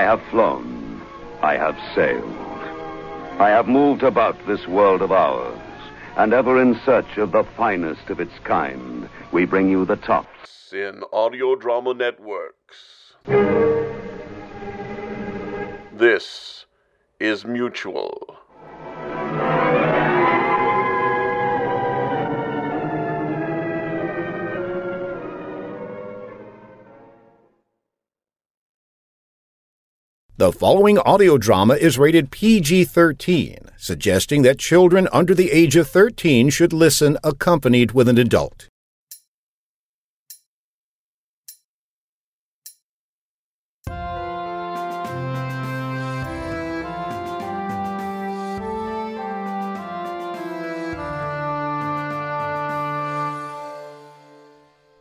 I have flown. I have sailed. I have moved about this world of ours, and ever in search of the finest of its kind, we bring you the tops. in audio drama networks. This is Mutual. The following audio drama is rated PG 13, suggesting that children under the age of 13 should listen accompanied with an adult.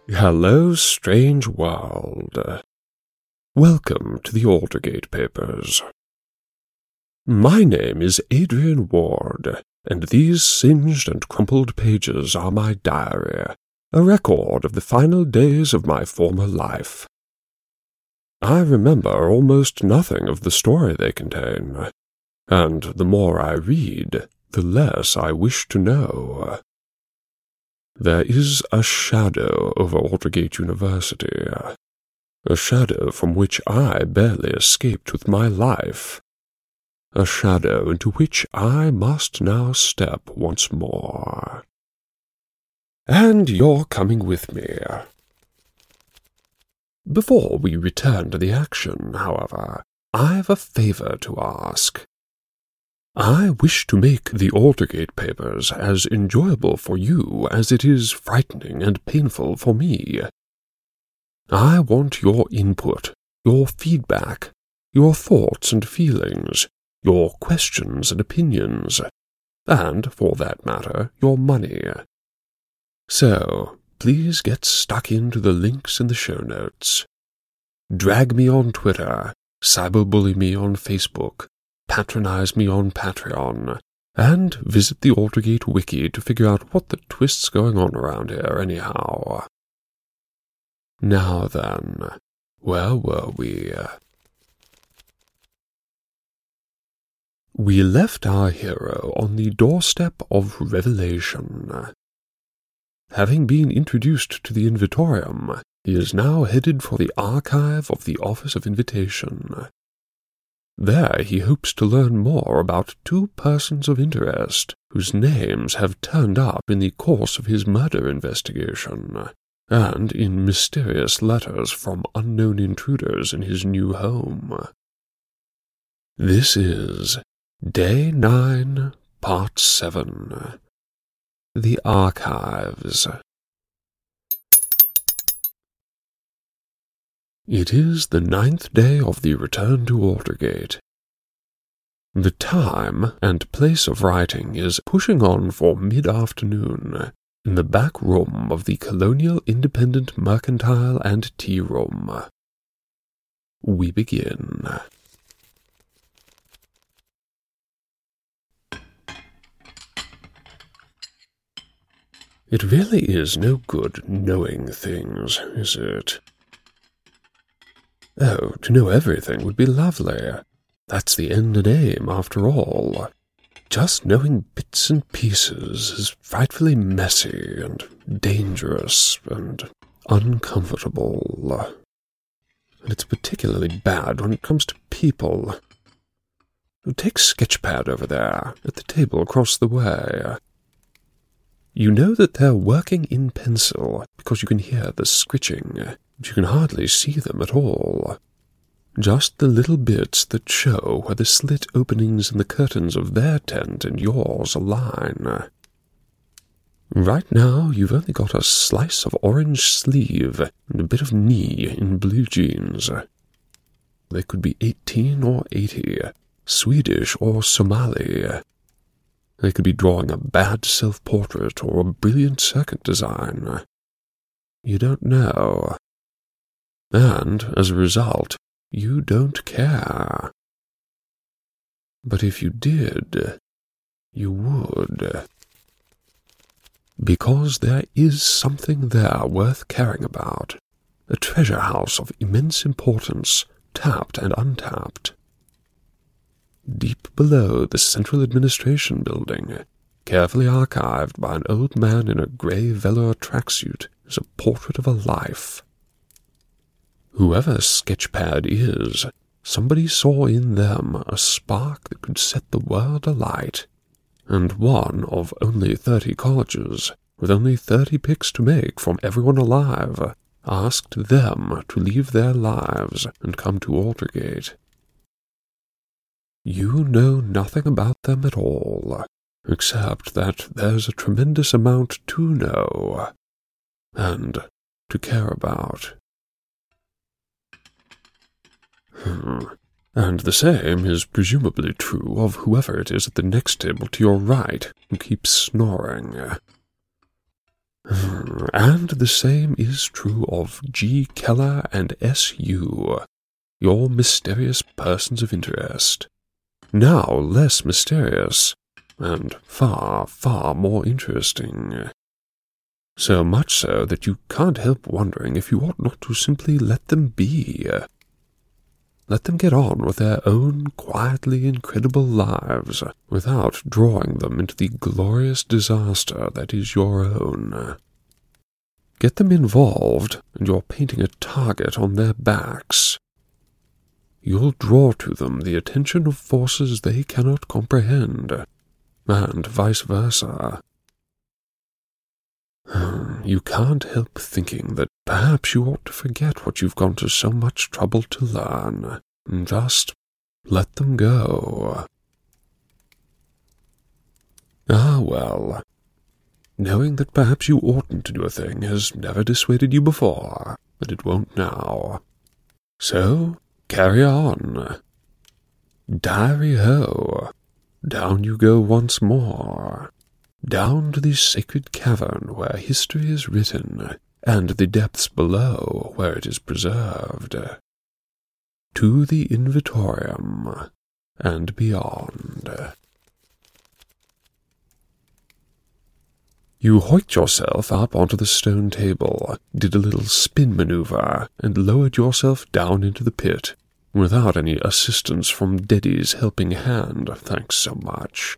Hello, strange world. Welcome to the Aldergate Papers. My name is Adrian Ward, and these singed and crumpled pages are my diary, a record of the final days of my former life. I remember almost nothing of the story they contain, and the more I read, the less I wish to know. There is a shadow over Aldergate University, a shadow from which I barely escaped with my life, a shadow into which I must now step once more. And you're coming with me. Before we return to the action, however, I've a favour to ask. I wish to make the Aldergate papers as enjoyable for you as it is frightening and painful for me. I want your input, your feedback, your thoughts and feelings, your questions and opinions, and, for that matter, your money. So, please get stuck into the links in the show notes. Drag me on Twitter, cyberbully me on Facebook, patronize me on Patreon, and visit the Aldergate wiki to figure out what the twist's going on around here anyhow. Now then, where were we? We left our hero on the doorstep of revelation. Having been introduced to the Invitorium, he is now headed for the archive of the Office of Invitation. There he hopes to learn more about two persons of interest whose names have turned up in the course of his murder investigation and in mysterious letters from unknown intruders in his new home. This is Day 9, Part 7 The Archives. It is the ninth day of the return to Aldergate. The time and place of writing is pushing on for mid afternoon in the back room of the Colonial Independent Mercantile and Tea Room. We begin. It really is no good knowing things, is it? Oh, to know everything would be lovely. That's the end and aim, after all. Just knowing bits and pieces is frightfully messy and dangerous and uncomfortable. And it's particularly bad when it comes to people. Take Sketchpad over there, at the table across the way. You know that they're working in pencil because you can hear the scritching, but you can hardly see them at all. Just the little bits that show where the slit openings in the curtains of their tent and yours align. Right now, you've only got a slice of orange sleeve and a bit of knee in blue jeans. They could be eighteen or eighty, Swedish or Somali. They could be drawing a bad self portrait or a brilliant circuit design. You don't know. And, as a result, you don't care. But if you did, you would. Because there is something there worth caring about, a treasure house of immense importance, tapped and untapped. Deep below the Central Administration Building, carefully archived by an old man in a grey velour tracksuit, is a portrait of a life. Whoever Sketchpad is, somebody saw in them a spark that could set the world alight, and one of only thirty colleges, with only thirty picks to make from everyone alive, asked them to leave their lives and come to Aldergate. You know nothing about them at all, except that there's a tremendous amount to know and to care about. Hmm. And the same is presumably true of whoever it is at the next table to your right who keeps snoring. Hmm. And the same is true of G. Keller and S.U., your mysterious persons of interest. Now less mysterious, and far, far more interesting. So much so that you can't help wondering if you ought not to simply let them be let them get on with their own quietly incredible lives without drawing them into the glorious disaster that is your own. Get them involved, and you're painting a target on their backs. You'll draw to them the attention of forces they cannot comprehend, and vice versa. You can't help thinking that perhaps you ought to forget what you've gone to so much trouble to learn, just let them go. Ah, well, knowing that perhaps you oughtn't to do a thing has never dissuaded you before, and it won't now. So, carry on. Diary ho, down you go once more down to the sacred cavern where history is written, and the depths below where it is preserved, to the invitorium and beyond. You hoiked yourself up onto the stone table, did a little spin maneuver, and lowered yourself down into the pit, without any assistance from Deddy's helping hand, thanks so much.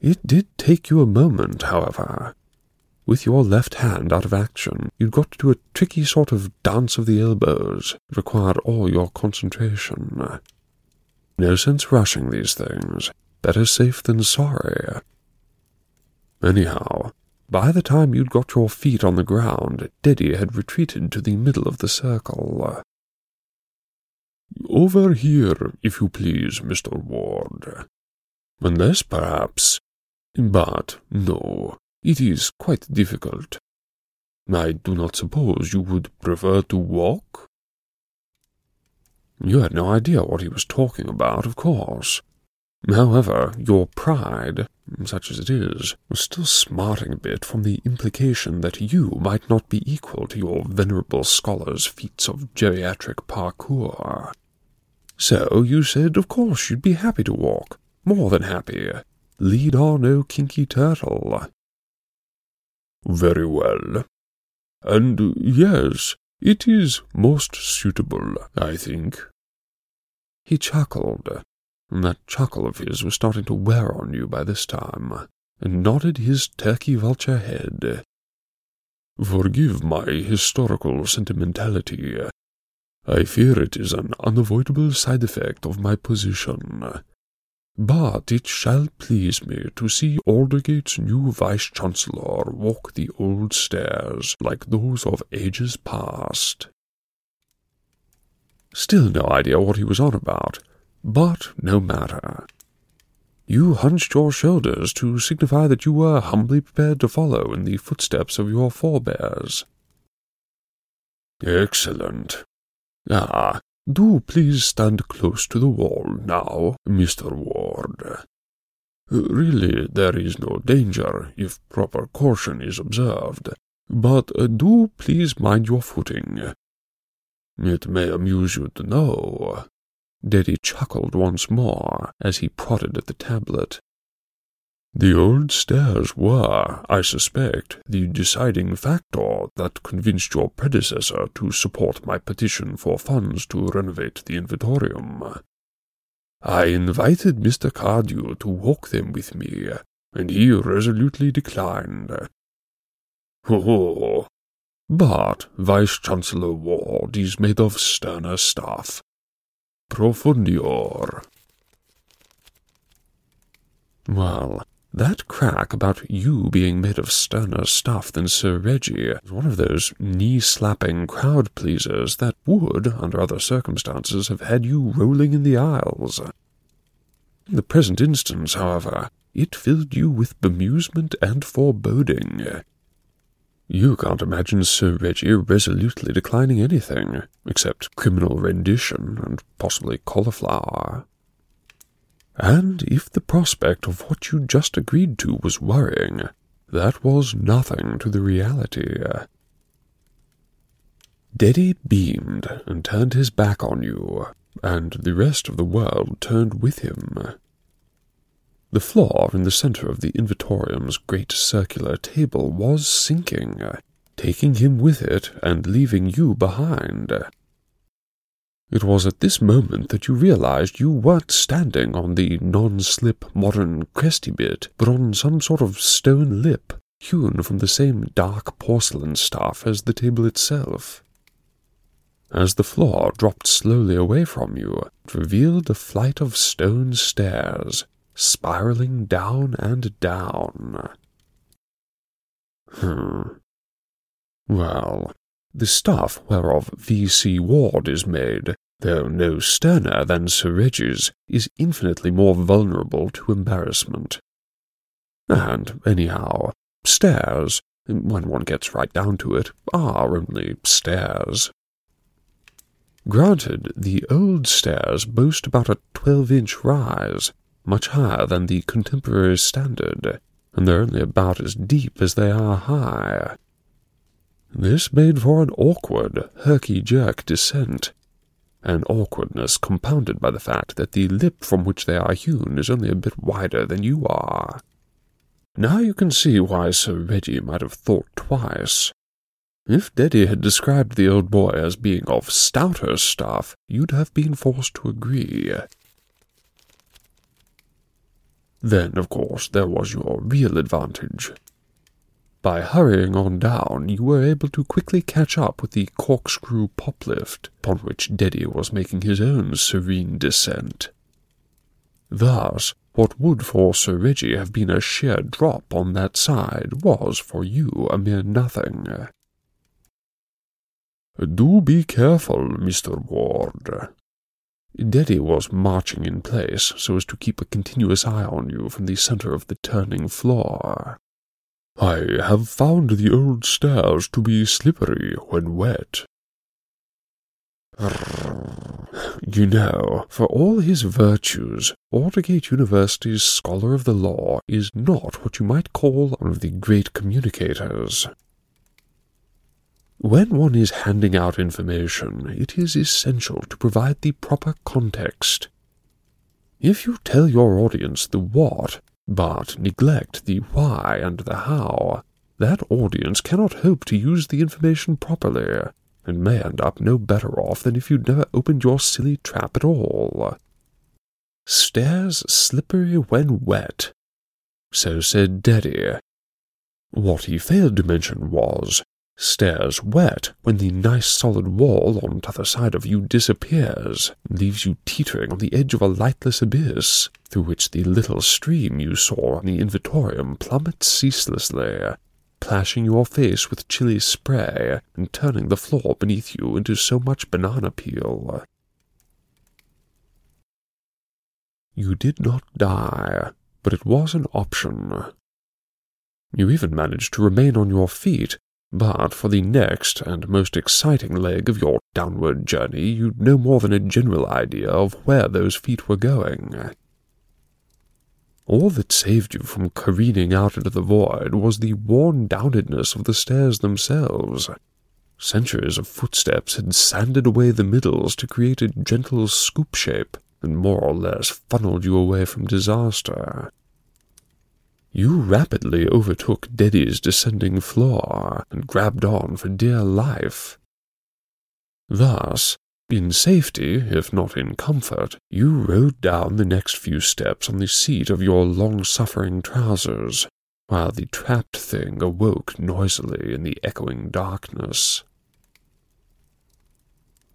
It did take you a moment, however. With your left hand out of action, you'd got to do a tricky sort of dance of the elbows. It required all your concentration. No sense rushing these things. Better safe than sorry. Anyhow, by the time you'd got your feet on the ground, Deddy had retreated to the middle of the circle. Over here, if you please, Mr. Ward. Unless, perhaps, but no, it is quite difficult. I do not suppose you would prefer to walk? You had no idea what he was talking about, of course. However, your pride, such as it is, was still smarting a bit from the implication that you might not be equal to your venerable scholar's feats of geriatric parkour. So you said, of course, you'd be happy to walk, more than happy, Lead on, O kinky turtle. Very well. And yes, it is most suitable, I think. He chuckled, that chuckle of his was starting to wear on you by this time, and nodded his turkey vulture head. Forgive my historical sentimentality. I fear it is an unavoidable side effect of my position. But it shall please me to see Aldergate's new Vice-Chancellor walk the old stairs like those of ages past. Still no idea what he was on about, but no matter. You hunched your shoulders to signify that you were humbly prepared to follow in the footsteps of your forebears. Excellent. Ah, do please stand close to the wall now, Mr. Ward. Really, there is no danger if proper caution is observed, but uh, do please mind your footing. It may amuse you to know Deddy chuckled once more as he prodded at the tablet. The old stairs were, I suspect, the deciding factor that convinced your predecessor to support my petition for funds to renovate the invitorium. I invited Mr. Cardew to walk them with me, and he resolutely declined. Oh, but Vice Chancellor Ward is made of sterner stuff, Profundior. Well, that crack about you being made of sterner stuff than Sir Reggie is one of those knee-slapping crowd pleasers that would, under other circumstances, have had you rolling in the aisles. In the present instance, however, it filled you with bemusement and foreboding. You can't imagine Sir Reggie resolutely declining anything, except criminal rendition and possibly cauliflower. And if the prospect of what you just agreed to was worrying, that was nothing to the reality. Deddy beamed and turned his back on you, and the rest of the world turned with him. The floor in the center of the invitorium's great circular table was sinking, taking him with it and leaving you behind. It was at this moment that you realized you weren't standing on the non-slip modern cresty bit, but on some sort of stone lip, hewn from the same dark porcelain stuff as the table itself. As the floor dropped slowly away from you, it revealed a flight of stone stairs, spiraling down and down. Hmm. Well, the stuff whereof V.C. Ward is made, though no sterner than Sir Reggie's, is infinitely more vulnerable to embarrassment. And, anyhow, stairs, when one gets right down to it, are only stairs. Granted, the old stairs boast about a twelve-inch rise, much higher than the contemporary standard, and they're only about as deep as they are high. This made for an awkward, herky-jerk descent, an awkwardness compounded by the fact that the lip from which they are hewn is only a bit wider than you are. Now you can see why Sir Reggie might have thought twice. If Deddy had described the old boy as being of stouter stuff, you'd have been forced to agree. Then, of course, there was your real advantage. By hurrying on down, you were able to quickly catch up with the corkscrew poplift upon which Deddy was making his own serene descent. Thus, what would for Sir Reggie have been a sheer drop on that side was for you a mere nothing. Do be careful, Mr. Ward, Deddy was marching in place so as to keep a continuous eye on you from the center of the turning floor. I have found the old stairs to be slippery when wet. You know, for all his virtues, Aldergate University's Scholar of the Law is not what you might call one of the great communicators. When one is handing out information, it is essential to provide the proper context. If you tell your audience the what, but neglect the why and the how, that audience cannot hope to use the information properly, and may end up no better off than if you'd never opened your silly trap at all. Stairs slippery when wet. So said Deddy. What he failed to mention was Stairs wet when the nice solid wall on t'other side of you disappears, leaves you teetering on the edge of a lightless abyss, through which the little stream you saw on the invitorium plummets ceaselessly, plashing your face with chilly spray and turning the floor beneath you into so much banana peel. You did not die, but it was an option. You even managed to remain on your feet but for the next and most exciting leg of your downward journey, you'd no more than a general idea of where those feet were going. All that saved you from careening out into the void was the worn downedness of the stairs themselves. Centuries of footsteps had sanded away the middles to create a gentle scoop shape and more or less funneled you away from disaster. You rapidly overtook Deddy's descending floor and grabbed on for dear life. Thus, in safety, if not in comfort, you rode down the next few steps on the seat of your long-suffering trousers, while the trapped thing awoke noisily in the echoing darkness.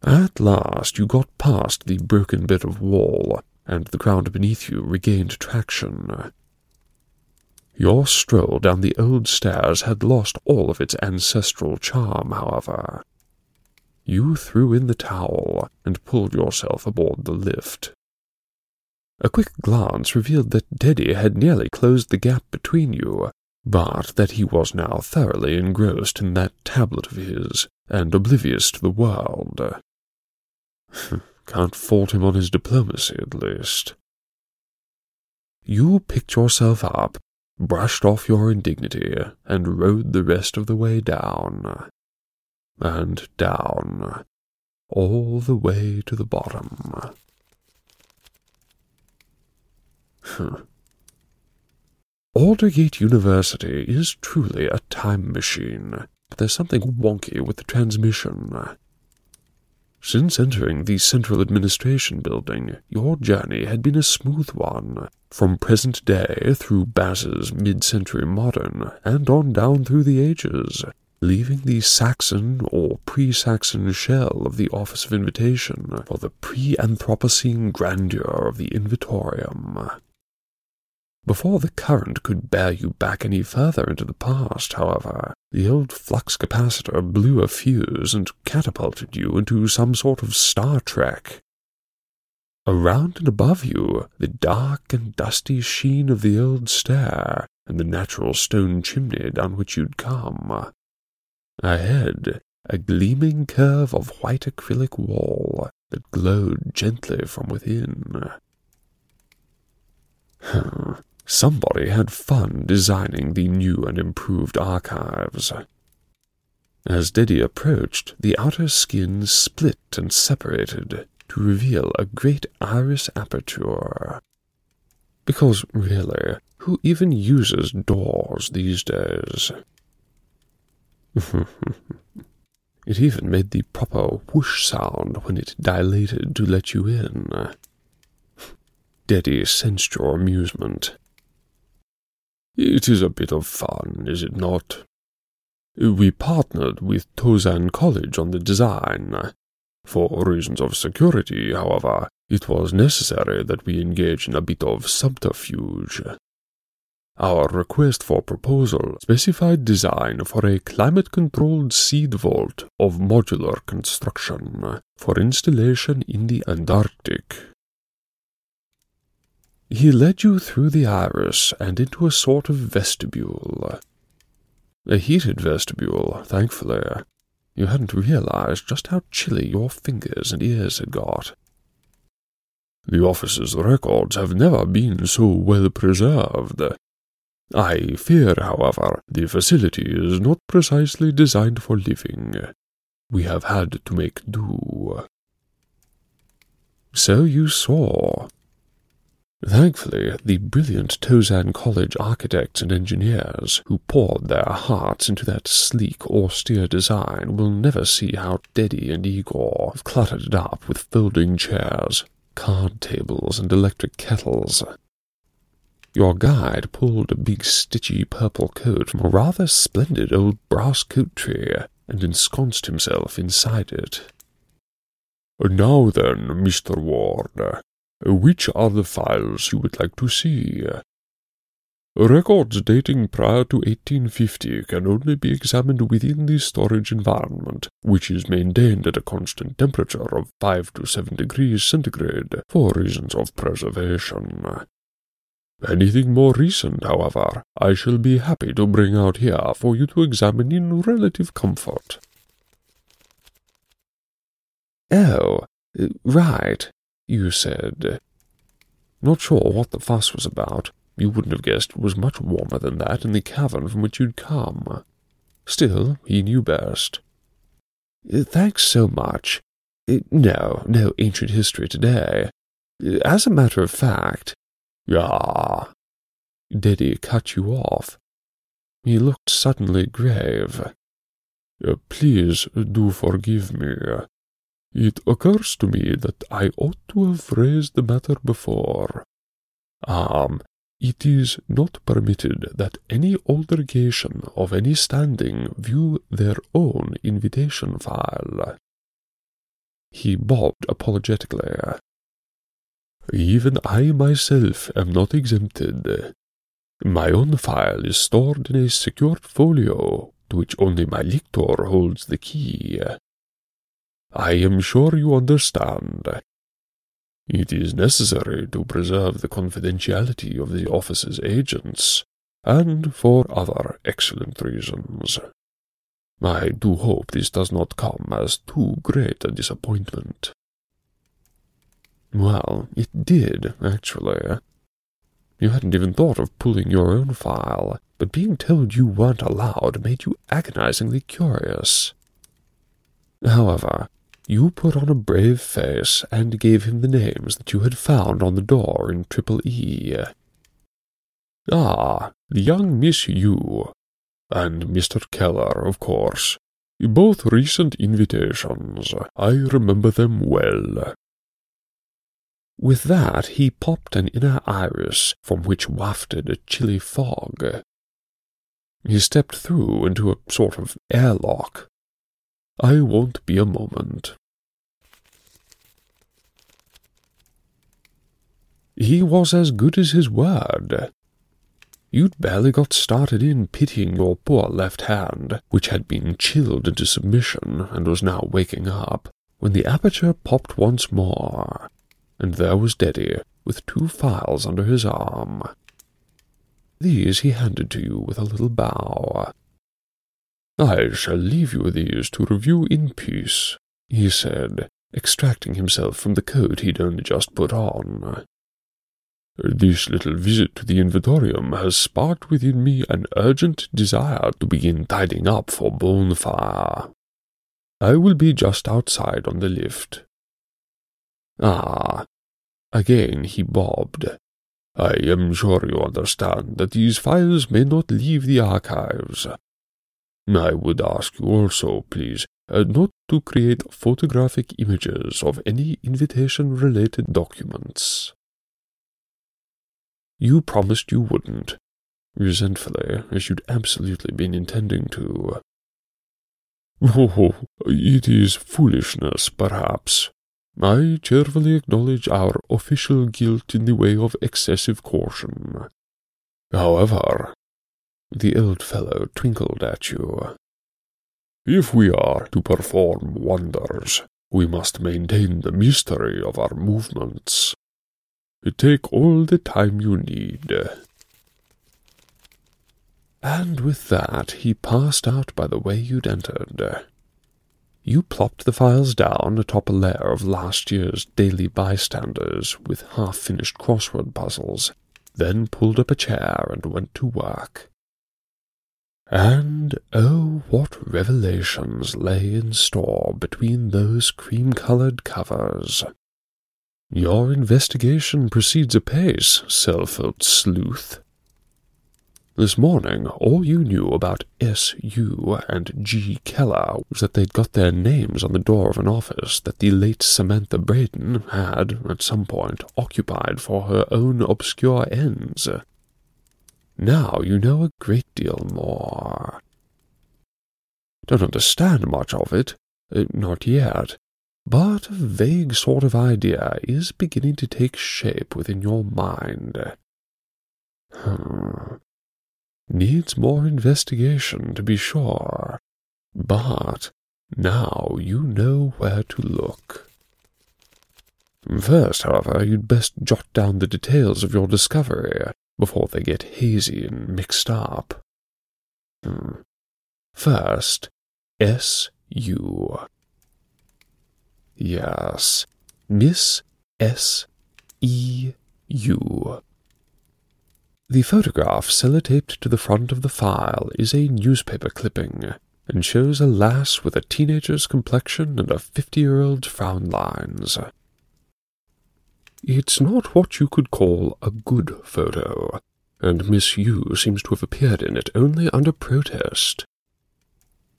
At last you got past the broken bit of wall, and the ground beneath you regained traction. Your stroll down the old stairs had lost all of its ancestral charm, however. You threw in the towel and pulled yourself aboard the lift. A quick glance revealed that Deddy had nearly closed the gap between you, but that he was now thoroughly engrossed in that tablet of his, and oblivious to the world. Can't fault him on his diplomacy, at least. You picked yourself up, brushed off your indignity, and rode the rest of the way down and down, all the way to the bottom. Aldergate University is truly a time machine, but there's something wonky with the transmission. Since entering the Central Administration Building, your journey had been a smooth one, from present day through Baz's mid-century modern, and on down through the ages leaving the Saxon or pre-Saxon shell of the Office of Invitation for the pre-Anthropocene grandeur of the Invitorium. Before the current could bear you back any further into the past, however, the old flux capacitor blew a fuse and catapulted you into some sort of Star Trek. Around and above you, the dark and dusty sheen of the old stair and the natural stone chimney down which you'd come. Ahead, a gleaming curve of white acrylic wall that glowed gently from within. Somebody had fun designing the new and improved archives. As Deddy approached, the outer skin split and separated to reveal a great iris aperture. Because, really, who even uses doors these days? it even made the proper whoosh sound when it dilated to let you in. Deddy sensed your amusement. It is a bit of fun, is it not? We partnered with Tozan College on the design. For reasons of security, however, it was necessary that we engage in a bit of subterfuge. Our request for proposal specified design for a climate-controlled seed vault of modular construction for installation in the Antarctic. He led you through the iris and into a sort of vestibule. A heated vestibule, thankfully. You hadn't realized just how chilly your fingers and ears had got. The office's records have never been so well preserved, I fear, however, the facility is not precisely designed for living. We have had to make do. So you saw. Thankfully, the brilliant Tozan College architects and engineers who poured their hearts into that sleek, austere design will never see how Deddy and Igor have cluttered it up with folding chairs, card tables, and electric kettles. Your guide pulled a big stitchy purple coat from a rather splendid old brass coat tree and ensconced himself inside it. Now then, Mr. Ward, which are the files you would like to see? Records dating prior to 1850 can only be examined within the storage environment, which is maintained at a constant temperature of 5 to 7 degrees centigrade for reasons of preservation. Anything more recent, however, I shall be happy to bring out here for you to examine in relative comfort. Oh, right, you said. Not sure what the fuss was about. You wouldn't have guessed it was much warmer than that in the cavern from which you'd come. Still, he knew best. Thanks so much. No, no ancient history today. As a matter of fact, Ah, did he cut you off. He looked suddenly grave. Uh, please do forgive me. It occurs to me that I ought to have raised the matter before. Um, it is not permitted that any alteration of any standing view their own invitation file. He bobbed apologetically. Even I myself am not exempted. My own file is stored in a secured folio to which only my lictor holds the key. I am sure you understand. It is necessary to preserve the confidentiality of the office's agents, and for other excellent reasons. I do hope this does not come as too great a disappointment. Well, it did, actually. You hadn't even thought of pulling your own file, but being told you weren't allowed made you agonizingly curious. However, you put on a brave face and gave him the names that you had found on the door in Triple E. Ah, the young Miss U, and Mr. Keller, of course. Both recent invitations. I remember them well. With that, he popped an inner iris from which wafted a chilly fog. He stepped through into a sort of airlock I won't be a moment. He was as good as his word. You'd barely got started in pitying your poor left hand, which had been chilled into submission and was now waking up, when the aperture popped once more, and there was Deddy, with two files under his arm. These he handed to you with a little bow. I shall leave you these to review in peace, he said, extracting himself from the coat he'd only just put on. This little visit to the invitorium has sparked within me an urgent desire to begin tidying up for bonfire. I will be just outside on the lift. Ah, again he bobbed. I am sure you understand that these files may not leave the archives, I would ask you also, please, uh, not to create photographic images of any invitation related documents. You promised you wouldn't, resentfully, as you'd absolutely been intending to. Oh, it is foolishness, perhaps. I cheerfully acknowledge our official guilt in the way of excessive caution. However, the old fellow twinkled at you. If we are to perform wonders, we must maintain the mystery of our movements. Take all the time you need. And with that, he passed out by the way you'd entered. You plopped the files down atop a layer of last year's daily bystanders with half finished crossword puzzles, then pulled up a chair and went to work. And oh, what revelations lay in store between those cream colored covers! Your investigation proceeds apace, self-felt sleuth. This morning, all you knew about S. U. and G. Keller was that they'd got their names on the door of an office that the late Samantha Braden had, at some point, occupied for her own obscure ends. Now you know a great deal more. Don't understand much of it, uh, not yet, but a vague sort of idea is beginning to take shape within your mind. Hmm. Needs more investigation, to be sure. But now you know where to look. First, however, you'd best jot down the details of your discovery before they get hazy and mixed up. Hmm. First, S. Yes, Miss S. E. U. The photograph sellotaped to the front of the file is a newspaper clipping and shows a lass with a teenager's complexion and a fifty-year-old's frown lines. It's not what you could call a good photo, and Miss U seems to have appeared in it only under protest.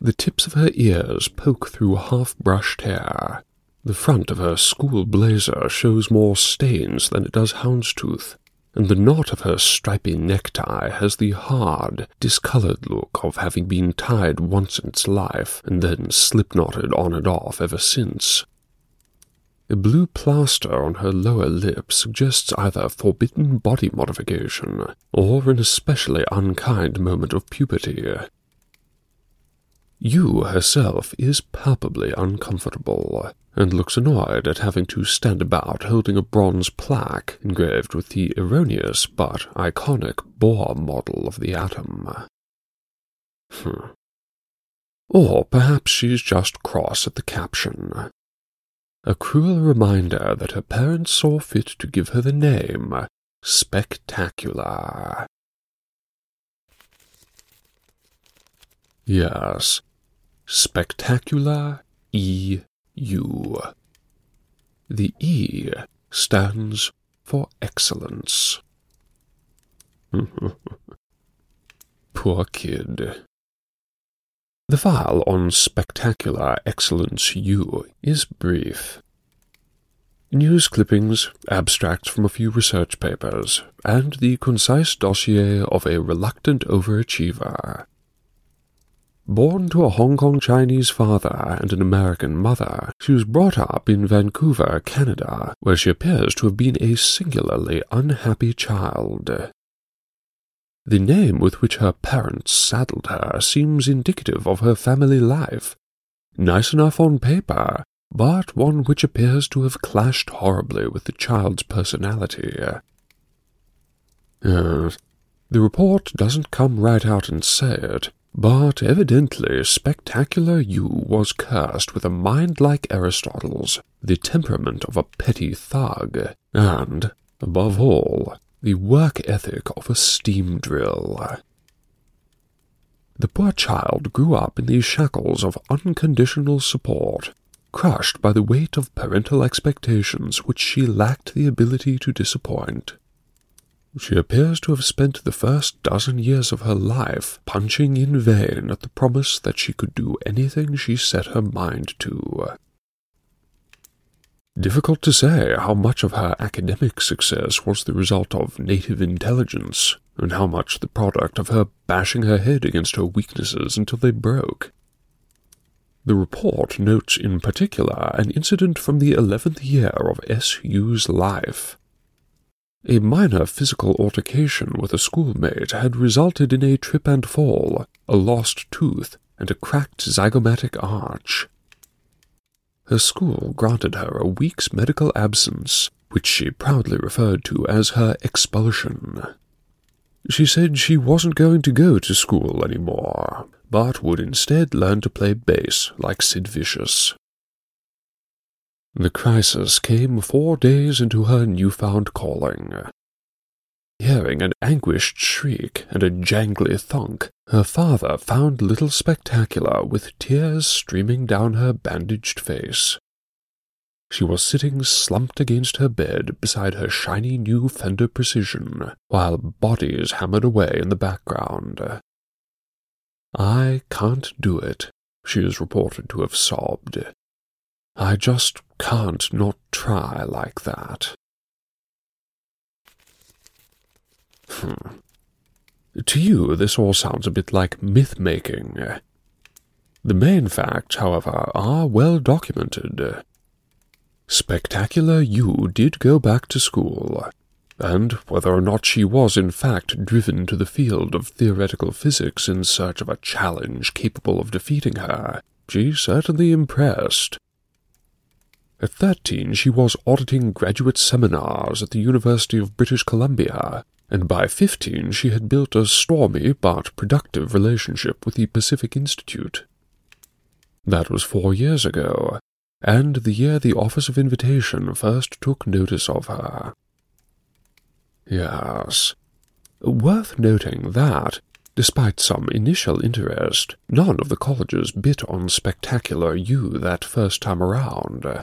The tips of her ears poke through half-brushed hair. The front of her school blazer shows more stains than it does houndstooth, and the knot of her stripy necktie has the hard, discolored look of having been tied once in its life and then slip-knotted on and off ever since. A blue plaster on her lower lip suggests either forbidden body modification or an especially unkind moment of puberty. U herself is palpably uncomfortable, and looks annoyed at having to stand about holding a bronze plaque engraved with the erroneous but iconic Bohr model of the atom. Hmm. Or perhaps she's just cross at the caption. A cruel reminder that her parents saw fit to give her the name Spectacular. Yes, Spectacular E U. The E stands for excellence. Poor kid. The file on Spectacular Excellence U is brief. News clippings, abstracts from a few research papers, and the concise dossier of a reluctant overachiever. Born to a Hong Kong Chinese father and an American mother, she was brought up in Vancouver, Canada, where she appears to have been a singularly unhappy child. The name with which her parents saddled her seems indicative of her family life. Nice enough on paper, but one which appears to have clashed horribly with the child's personality. Uh, the report doesn't come right out and say it, but evidently Spectacular U was cursed with a mind like Aristotle's, the temperament of a petty thug, and, above all, the work ethic of a steam drill. The poor child grew up in the shackles of unconditional support, crushed by the weight of parental expectations which she lacked the ability to disappoint. She appears to have spent the first dozen years of her life punching in vain at the promise that she could do anything she set her mind to. Difficult to say how much of her academic success was the result of native intelligence, and how much the product of her bashing her head against her weaknesses until they broke. The report notes in particular an incident from the eleventh year of S. S.U.'s life. A minor physical altercation with a schoolmate had resulted in a trip and fall, a lost tooth, and a cracked zygomatic arch. Her school granted her a week's medical absence, which she proudly referred to as her expulsion. She said she wasn't going to go to school any more, but would instead learn to play bass like Sid Vicious. The crisis came four days into her newfound calling. Hearing an anguished shriek and a jangly thunk, her father found Little Spectacular with tears streaming down her bandaged face. She was sitting slumped against her bed beside her shiny new Fender Precision, while bodies hammered away in the background. I can't do it, she is reported to have sobbed. I just can't not try like that. Hmm. To you, this all sounds a bit like myth making. The main facts, however, are well documented. Spectacular U did go back to school. and whether or not she was in fact driven to the field of theoretical physics in search of a challenge capable of defeating her, she certainly impressed. At thirteen, she was auditing graduate seminars at the University of British Columbia, and by fifteen she had built a stormy but productive relationship with the Pacific Institute. That was four years ago, and the year the Office of Invitation first took notice of her. Yes. Worth noting that, despite some initial interest, none of the colleges bit on Spectacular U that first time around.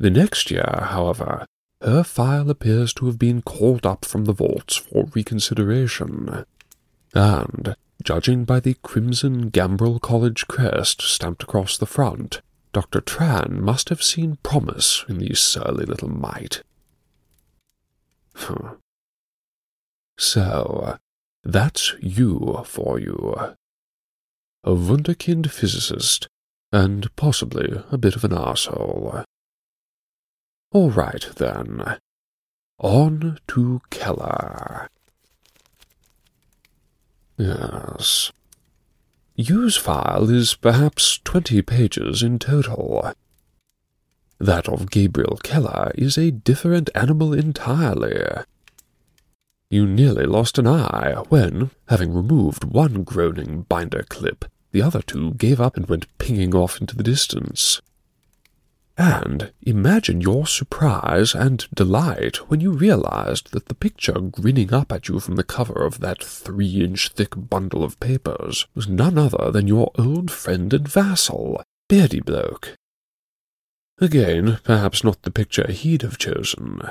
The next year, however, her file appears to have been called up from the vaults for reconsideration, and, judging by the crimson Gambrel College crest stamped across the front, Dr. Tran must have seen promise in the surly little mite. so, that's U for you. A wunderkind physicist, and possibly a bit of an arsehole. All right, then. On to Keller. Yes. U's file is perhaps twenty pages in total. That of Gabriel Keller is a different animal entirely. You nearly lost an eye when, having removed one groaning binder clip, the other two gave up and went pinging off into the distance. And imagine your surprise and delight when you realized that the picture grinning up at you from the cover of that three inch thick bundle of papers was none other than your old friend and vassal, Beardy Bloke. Again, perhaps not the picture he'd have chosen.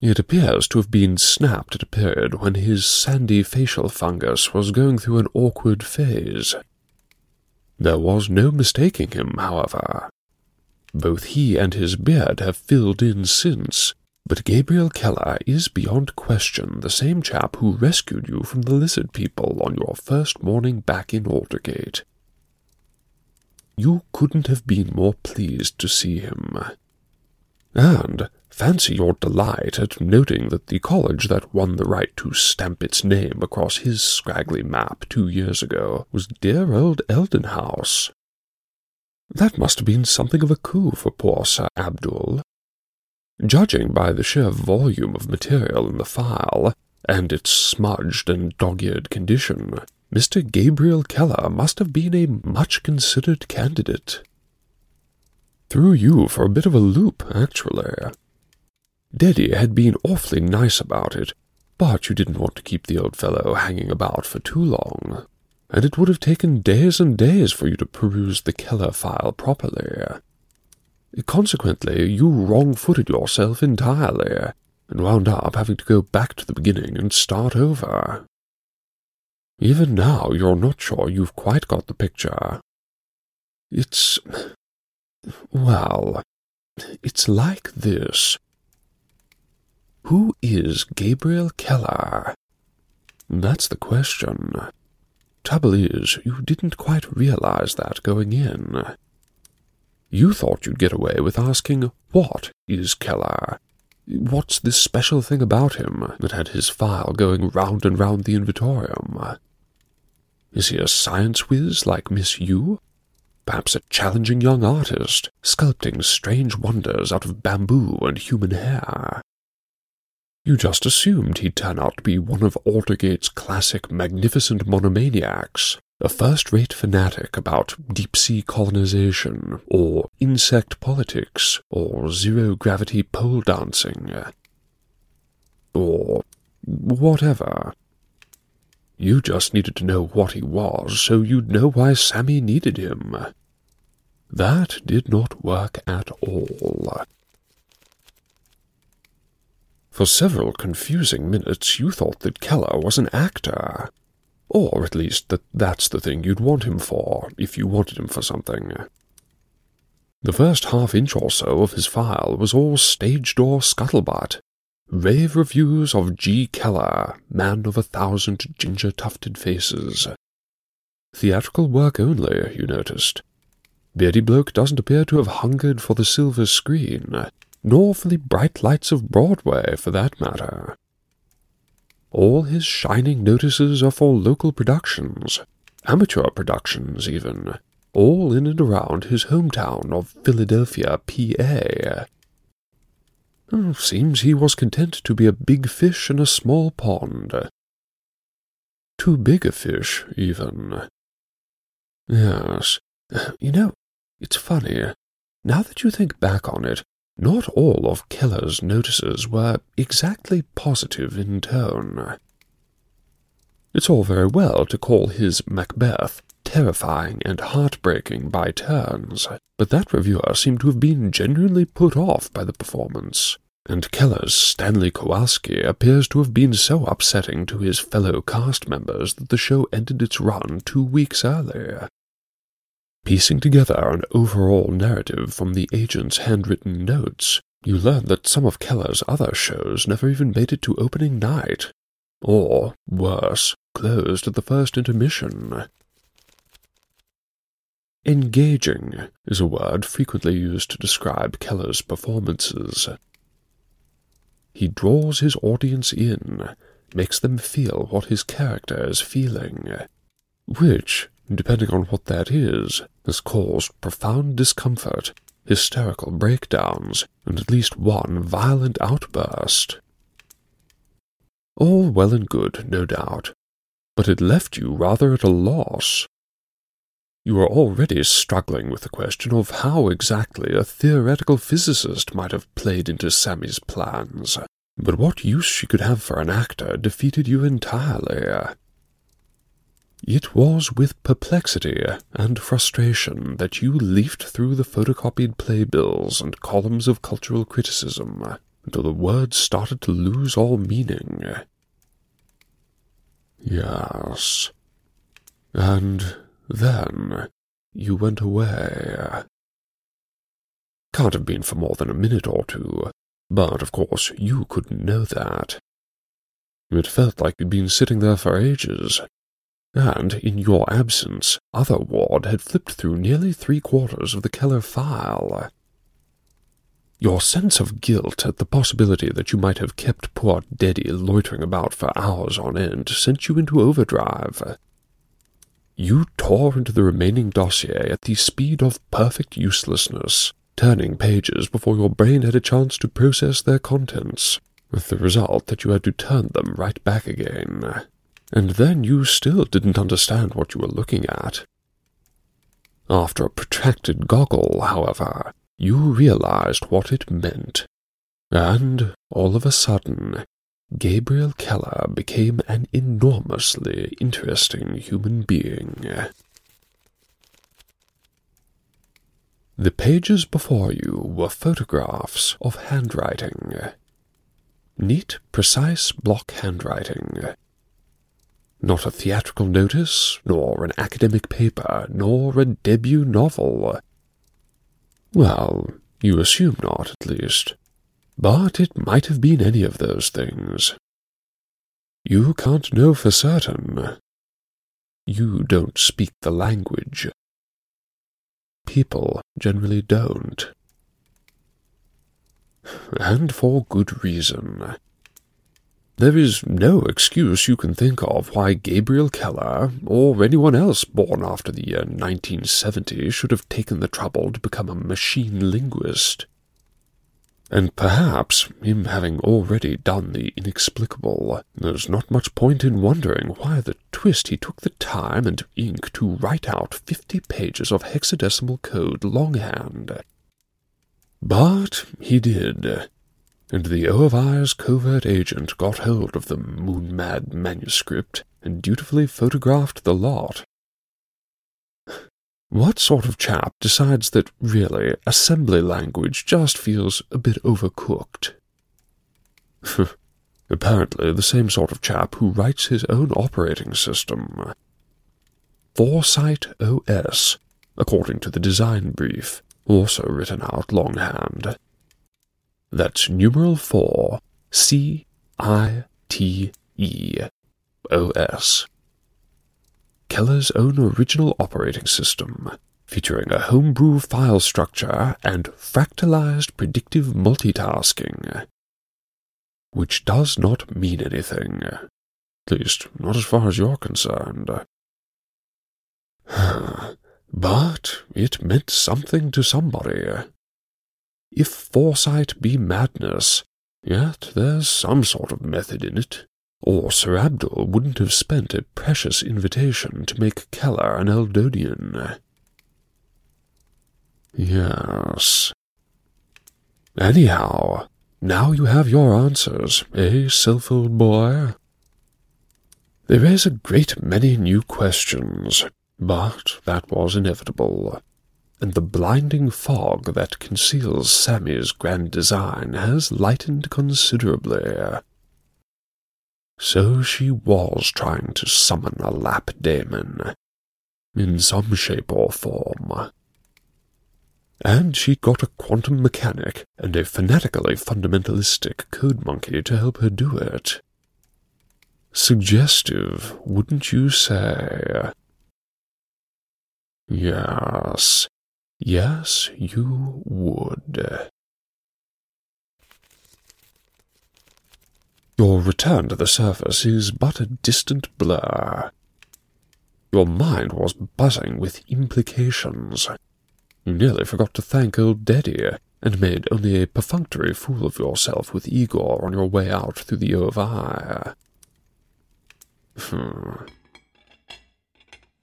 It appears to have been snapped at a period when his sandy facial fungus was going through an awkward phase. There was no mistaking him, however. Both he and his beard have filled in since, but Gabriel Keller is beyond question the same chap who rescued you from the lizard people on your first morning back in Aldergate. You couldn't have been more pleased to see him. And fancy your delight at noting that the college that won the right to stamp its name across his scraggly map two years ago was dear old Eldon House. That must have been something of a coup for poor Sir Abdul. Judging by the sheer volume of material in the file, and its smudged and dog-eared condition, Mr. Gabriel Keller must have been a much-considered candidate. Threw you for a bit of a loop, actually. Deddy had been awfully nice about it, but you didn't want to keep the old fellow hanging about for too long and it would have taken days and days for you to peruse the Keller file properly. Consequently, you wrong-footed yourself entirely, and wound up having to go back to the beginning and start over. Even now, you're not sure you've quite got the picture. It's... well, it's like this. Who is Gabriel Keller? That's the question. Trouble is, you didn't quite realize that going in. You thought you'd get away with asking, What is Keller? What's this special thing about him that had his file going round and round the invitorium? Is he a science whiz like Miss U? Perhaps a challenging young artist, sculpting strange wonders out of bamboo and human hair? You just assumed he'd turn out to be one of Aldergate's classic magnificent monomaniacs, a first-rate fanatic about deep-sea colonization, or insect politics, or zero-gravity pole dancing, or whatever. You just needed to know what he was so you'd know why Sammy needed him. That did not work at all. For several confusing minutes you thought that Keller was an actor. Or at least that that's the thing you'd want him for, if you wanted him for something. The first half inch or so of his file was all stage door scuttlebutt. Rave reviews of G. Keller, man of a thousand ginger tufted faces. Theatrical work only, you noticed. Beardy Bloke doesn't appear to have hungered for the silver screen, nor for the bright lights of Broadway, for that matter. All his shining notices are for local productions, amateur productions even, all in and around his hometown of Philadelphia, PA. Oh, seems he was content to be a big fish in a small pond. Too big a fish, even. Yes, you know, it's funny. Now that you think back on it, not all of Keller's notices were exactly positive in tone. It's all very well to call his Macbeth terrifying and heartbreaking by turns, but that reviewer seemed to have been genuinely put off by the performance, and Keller's Stanley Kowalski appears to have been so upsetting to his fellow cast members that the show ended its run two weeks early. Piecing together an overall narrative from the agent's handwritten notes, you learn that some of Keller's other shows never even made it to opening night, or, worse, closed at the first intermission. Engaging is a word frequently used to describe Keller's performances. He draws his audience in, makes them feel what his character is feeling, which depending on what that is, has caused profound discomfort, hysterical breakdowns, and at least one violent outburst. All well and good, no doubt, but it left you rather at a loss. You are already struggling with the question of how exactly a theoretical physicist might have played into Sammy's plans, but what use she could have for an actor defeated you entirely. It was with perplexity and frustration that you leafed through the photocopied playbills and columns of cultural criticism until the words started to lose all meaning. Yes. And then you went away. Can't have been for more than a minute or two, but of course you couldn't know that. It felt like you'd been sitting there for ages, and in your absence, Other Ward had flipped through nearly three quarters of the Keller file. Your sense of guilt at the possibility that you might have kept poor Deddy loitering about for hours on end sent you into overdrive. You tore into the remaining dossier at the speed of perfect uselessness, turning pages before your brain had a chance to process their contents, with the result that you had to turn them right back again and then you still didn't understand what you were looking at. After a protracted goggle, however, you realized what it meant, and all of a sudden, Gabriel Keller became an enormously interesting human being. The pages before you were photographs of handwriting. Neat, precise block handwriting not a theatrical notice, nor an academic paper, nor a debut novel. Well, you assume not, at least. But it might have been any of those things. You can't know for certain. You don't speak the language. People generally don't. And for good reason. There is no excuse you can think of why Gabriel Keller, or anyone else born after the year 1970, should have taken the trouble to become a machine linguist. And perhaps, him having already done the inexplicable, there's not much point in wondering why the twist he took the time and ink to write out fifty pages of hexadecimal code longhand. But he did and the O of I's covert agent got hold of the moon-mad manuscript and dutifully photographed the lot. What sort of chap decides that, really, assembly language just feels a bit overcooked? Apparently the same sort of chap who writes his own operating system. Foresight OS, according to the design brief, also written out longhand. That's numeral 4 C I T E O S. Keller's own original operating system, featuring a homebrew file structure and fractalized predictive multitasking. Which does not mean anything. At least, not as far as you're concerned. but it meant something to somebody. If foresight be madness, yet there's some sort of method in it. Or Sir Abdul wouldn't have spent a precious invitation to make Keller an Eldonian. Yes. Anyhow, now you have your answers, eh, Sylph, old boy? They raise a great many new questions, but that was inevitable, and the blinding fog that conceals Sammy's grand design has lightened considerably. So she was trying to summon a Lapidaemon, in some shape or form. And she got a quantum mechanic and a fanatically fundamentalistic code monkey to help her do it. Suggestive, wouldn't you say? Yes, yes, you would. Your return to the surface is but a distant blur. Your mind was buzzing with implications. You nearly forgot to thank old Deddy, and made only a perfunctory fool of yourself with Igor on your way out through the O of I. Hmm.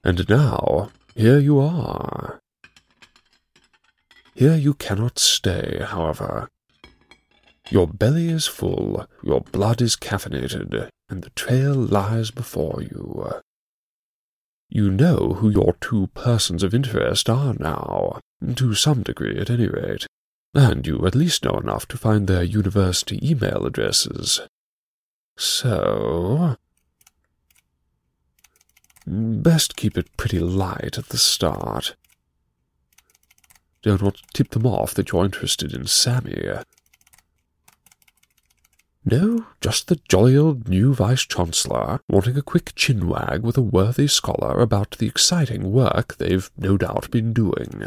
And now, here you are. Here you cannot stay, however. Your belly is full, your blood is caffeinated, and the trail lies before you. You know who your two persons of interest are now, to some degree at any rate, and you at least know enough to find their university email addresses. So, Best keep it pretty light at the start. Don't want to tip them off that you're interested in Sammy. No, just the jolly old new Vice-Chancellor wanting a quick chinwag with a worthy scholar about the exciting work they've no doubt been doing.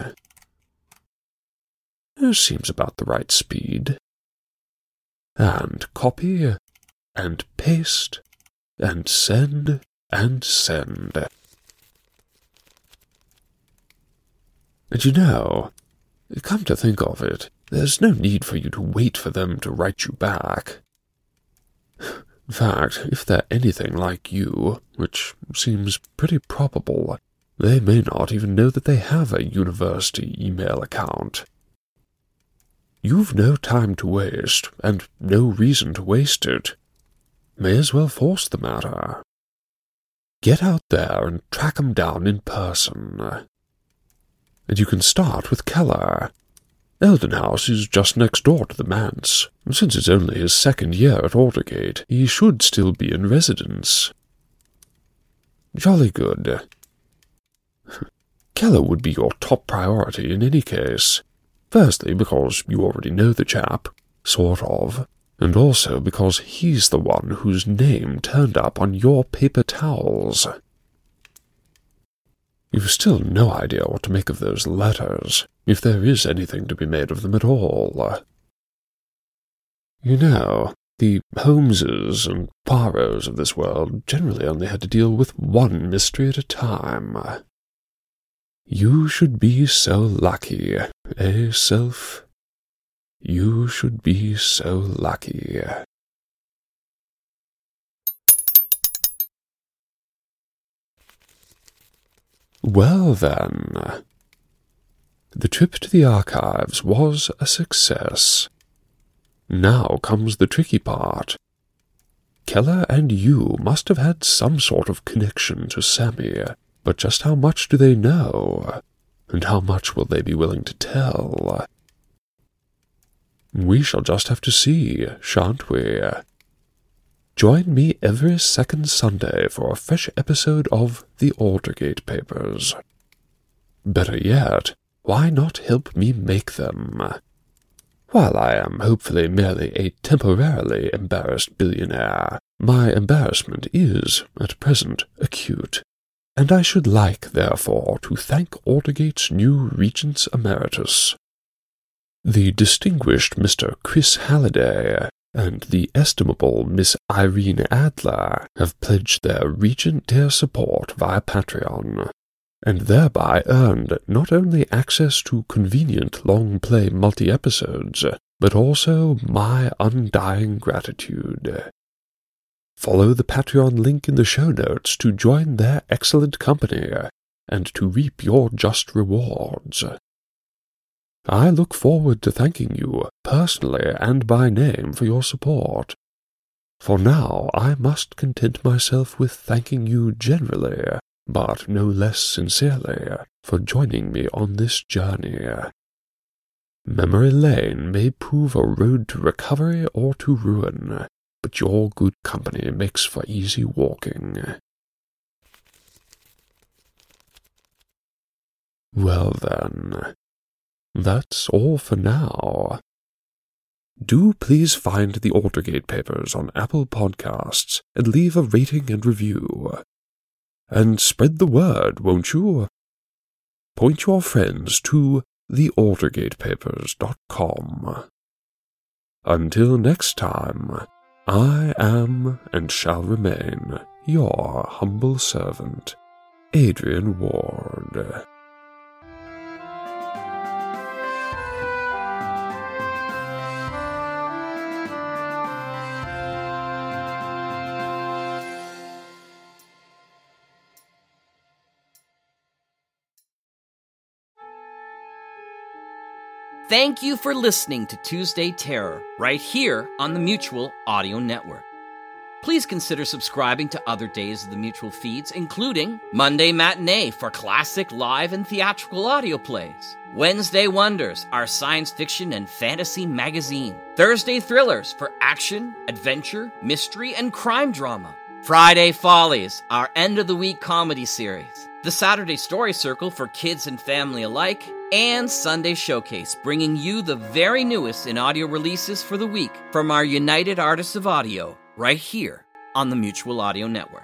Seems about the right speed. And copy, and paste, and send, and send. And you know, come to think of it, there's no need for you to wait for them to write you back. In fact, if they're anything like you, which seems pretty probable, they may not even know that they have a university email account. You've no time to waste, and no reason to waste it. May as well force the matter. Get out there and track track 'em down in person. And you can start with Keller. Eldon House is just next door to the manse. Since it's only his second year at Aldergate, he should still be in residence. Jolly good. Keller would be your top priority in any case. Firstly, because you already know the chap, sort of, and also because he's the one whose name turned up on your paper towels. You've still no idea what to make of those letters, if there is anything to be made of them at all. You know, the Holmeses and Poirots of this world generally only had to deal with one mystery at a time. You should be so lucky, eh, Sylph? You should be so lucky. Well, then. The trip to the archives was a success. Now comes the tricky part. Keller and U must have had some sort of connection to Sammy, but just how much do they know? And how much will they be willing to tell? We shall just have to see, shan't we? Join me every second Sunday for a fresh episode of The Aldergate Papers. Better yet, why not help me make them? While I am hopefully merely a temporarily embarrassed billionaire, my embarrassment is, at present, acute, and I should like, therefore, to thank Aldergate's new Regents Emeritus, the distinguished Mr. Chris Halliday, and the estimable Miss Irene Adler have pledged their Regent Tier support via Patreon, and thereby earned not only access to convenient long play multi episodes, but also my undying gratitude. Follow the Patreon link in the show notes to join their excellent company and to reap your just rewards. I look forward to thanking you, personally and by name, for your support. For now I must content myself with thanking you generally, but no less sincerely, for joining me on this journey. Memory Lane may prove a road to recovery or to ruin, but your good company makes for easy walking. Well then, that's all for now. Do please find the Aldergate Papers on Apple Podcasts and leave a rating and review. And spread the word, won't you? Point your friends to thealdergatepapers.com. Until next time, I am and shall remain your humble servant, Adrian Ward. Thank you for listening to Tuesday Terror right here on the Mutual Audio Network. Please consider subscribing to other days of the Mutual feeds, including Monday Matinee for classic live and theatrical audio plays, Wednesday Wonders, our science fiction and fantasy magazine, Thursday Thrillers for action, adventure, mystery, and crime drama, Friday Follies, our end of the week comedy series, the Saturday Story Circle for kids and family alike, and Sunday Showcase, bringing you the very newest in audio releases for the week from our United Artists of Audio, right here on the Mutual Audio Network.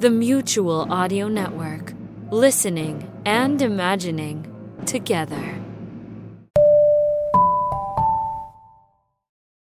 The Mutual Audio Network. Listening and imagining together.